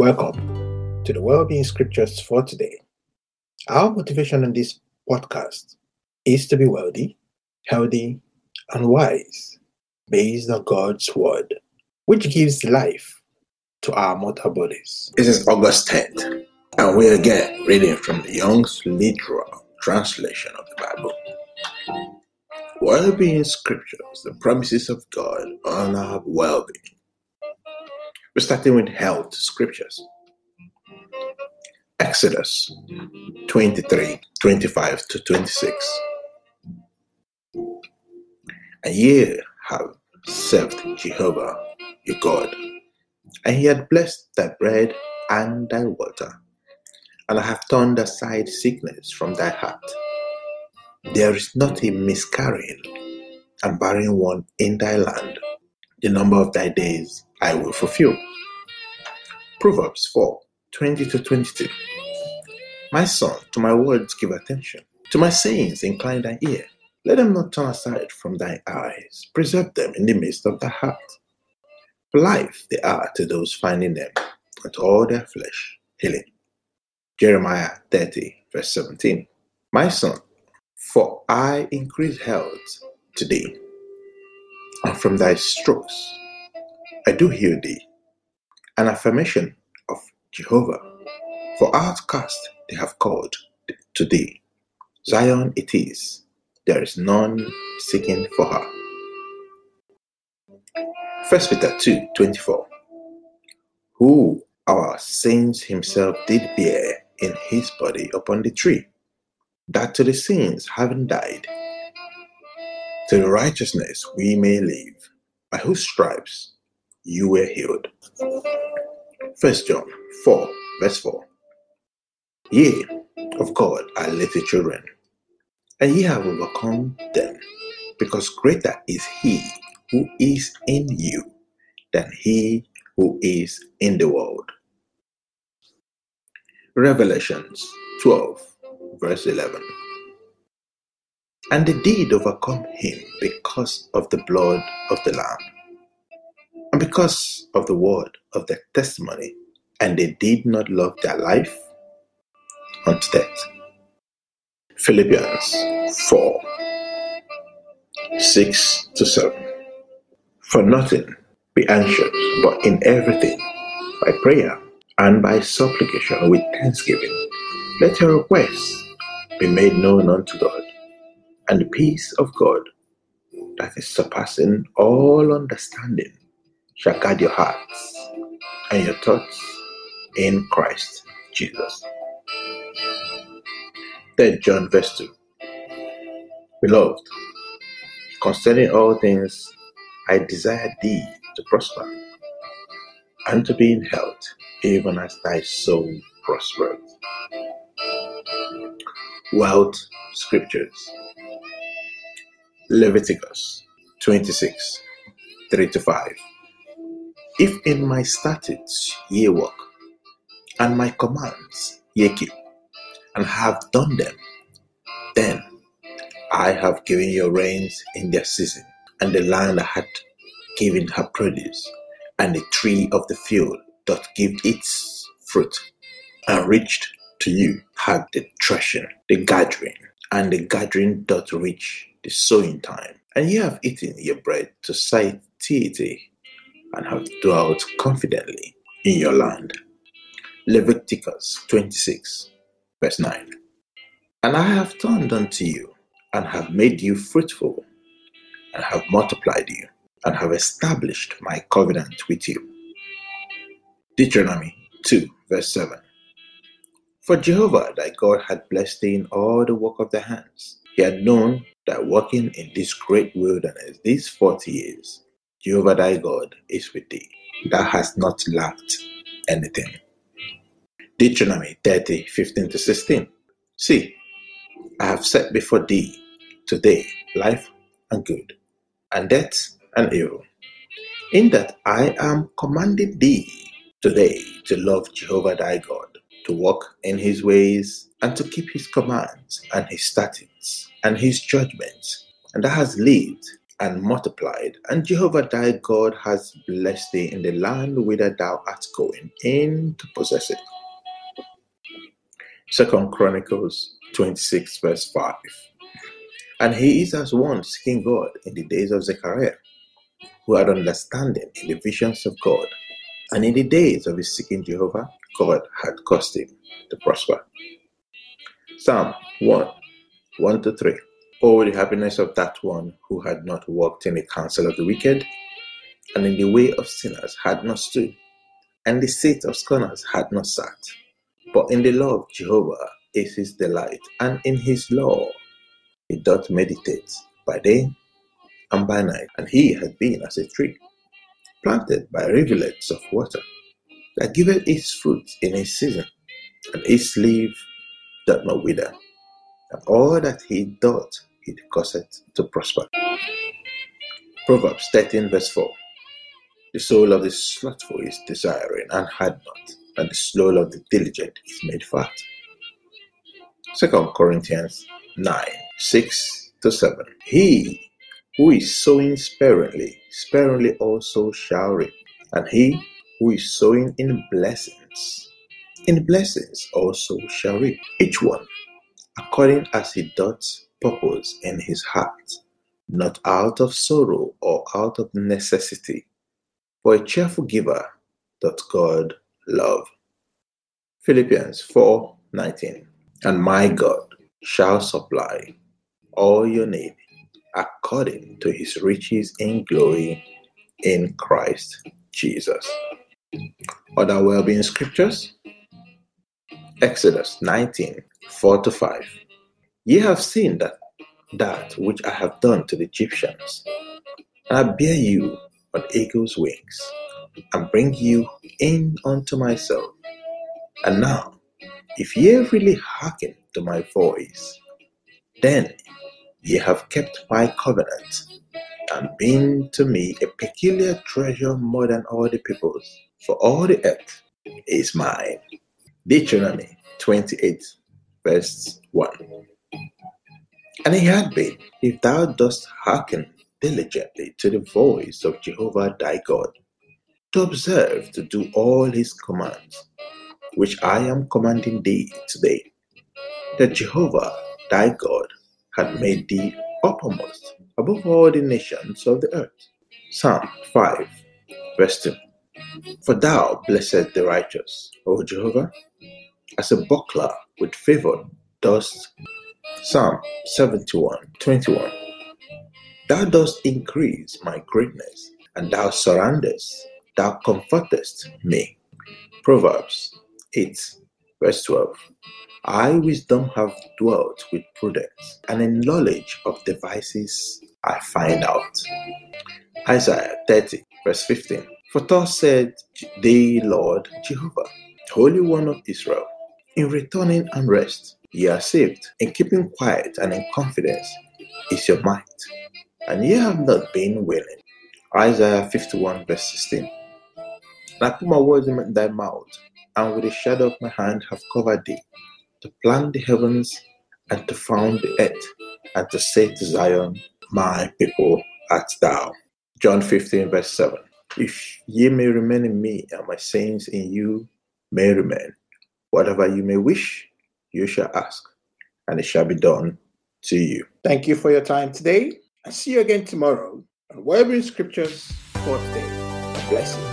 Welcome to the Wellbeing Scriptures for today. Our motivation in this podcast is to be wealthy, healthy, and wise based on God's Word, which gives life to our mortal bodies. This is August 10th, and we're again reading from the Young's Literal Translation of the Bible. Well-being scriptures, the promises of God on our well-being. We're starting with health scriptures. Exodus 23 25 to 26. And ye have served Jehovah your God, and he had blessed thy bread and thy water, and I have turned aside sickness from thy heart. There is not a miscarrying and barren one in thy land. The number of thy days I will fulfill. Proverbs 4 20 to 22. My son, to my words give attention. To my sayings incline thy ear. Let them not turn aside from thy eyes. Preserve them in the midst of thy heart. For life they are to those finding them, and to all their flesh healing. Jeremiah 30, verse 17. My son, for I increase health today, and from thy strokes I do heal thee. An affirmation of Jehovah. For outcast they have called to thee. Zion it is, there is none seeking for her. 1 Peter 2 24. Who our sins himself did bear in his body upon the tree, that to the sins having died, to the righteousness we may live, by whose stripes you were healed. 1 John 4, verse 4. Ye of God are little children, and ye have overcome them, because greater is he who is in you than he who is in the world. Revelations 12, verse 11. And they did overcome him because of the blood of the Lamb, and because of the word of their testimony, and they did not love their life unto death. Philippians 4 6 to 7. For nothing be anxious, but in everything, by prayer and by supplication with thanksgiving, let your requests be made known unto God. And the peace of God, that is surpassing all understanding, shall guard your hearts and your thoughts in Christ Jesus. 3 John verse 2. Beloved, concerning all things, I desire thee to prosper and to be in health, even as thy soul prospereth. Wealth Scriptures Leviticus 26 3 to 5. If in my statutes ye walk, and my commands ye keep, and have done them, then I have given your rains in their season, and the land hath given her produce, and the tree of the field doth give its fruit, and reached to you had the threshing, the gathering, and the gathering doth reach the sowing time. And ye have eaten your bread to satiety, and have dwelt confidently in your land. Leviticus 26, verse 9. And I have turned unto you, and have made you fruitful, and have multiplied you, and have established my covenant with you. Deuteronomy 2, verse 7. For Jehovah thy God had blessed thee in all the work of thy hands. He had known that working in this great wilderness these forty years, Jehovah thy God is with thee. Thou hast not lacked anything. Deuteronomy 30, 15 to 16. See, I have set before thee today life and good, and death and evil. In that I am commanding thee today to love Jehovah thy God, to walk in his ways, and to keep his commands and his statutes and his judgments, and thou hast lived and multiplied, and Jehovah thy God has blessed thee in the land whither thou art going in to possess it. Second Chronicles 26, verse 5. And he is as one seeking God in the days of Zechariah, who had understanding in the visions of God, and in the days of his seeking Jehovah, God had caused him to prosper. Psalm 1 1 to 3. Oh, the happiness of that one who had not walked in the counsel of the wicked, and in the way of sinners had not stood, and the seat of scorners had not sat. But in the law of Jehovah is his delight, and in his law he doth meditate by day and by night. And he had been as a tree planted by rivulets of water, that giveth its fruit in its season, and its leaf doth not wither. And all that he doth it causeth to prosper. Proverbs 13, verse 4. The soul of the slothful is desiring and had not, and the soul of the diligent is made fat. 2 Corinthians 9, 6 to 7. He who is sowing sparingly, sparingly also shall reap, and he who is sowing in blessings, in blessings also shall reap. Each one according as he doth purpose in his heart, not out of sorrow or out of necessity. For a cheerful giver doth God love. Philippians 4:19 And my God shall supply all your need according to his riches in glory in Christ Jesus. Other well-being scriptures Exodus 19 4 to 5. Ye have seen that that which I have done to the Egyptians, I bear you on eagle's wings, and bring you in unto myself. And now, if ye really hearken to my voice, then ye have kept my covenant, and been to me a peculiar treasure more than all the peoples, for all the earth is mine. Deuteronomy 28 verse 1. And he had been, if thou dost hearken diligently to the voice of Jehovah thy God, to observe to do all his commands, which I am commanding thee today, that Jehovah thy God had made thee uppermost above all the nations of the earth. Psalm 5, verse 2. For thou blessed the righteous, O Jehovah, as a buckler with favor dost. Psalm 71 21. Thou dost increase my greatness, and thou surroundest, thou comfortest me. Proverbs 8, verse 12. I, wisdom, have dwelt with prudence, and in knowledge of devices I find out. Isaiah 30, verse 15. For thus said the Lord Jehovah, Holy One of Israel, in returning and rest, ye are saved. In keeping quiet and in confidence is your might. And ye have not been willing. Isaiah 51, verse 16. And I put my words in thy mouth, and with the shadow of my hand have covered thee, to plant the heavens and to found the earth, and to say to Zion, My people art thou. John 15, verse 7. If ye may remain in me, and my sayings in you may remain, Whatever you may wish, you shall ask, and it shall be done to you. Thank you for your time today, and see you again tomorrow on Wellbeing Scriptures for today. Bless you.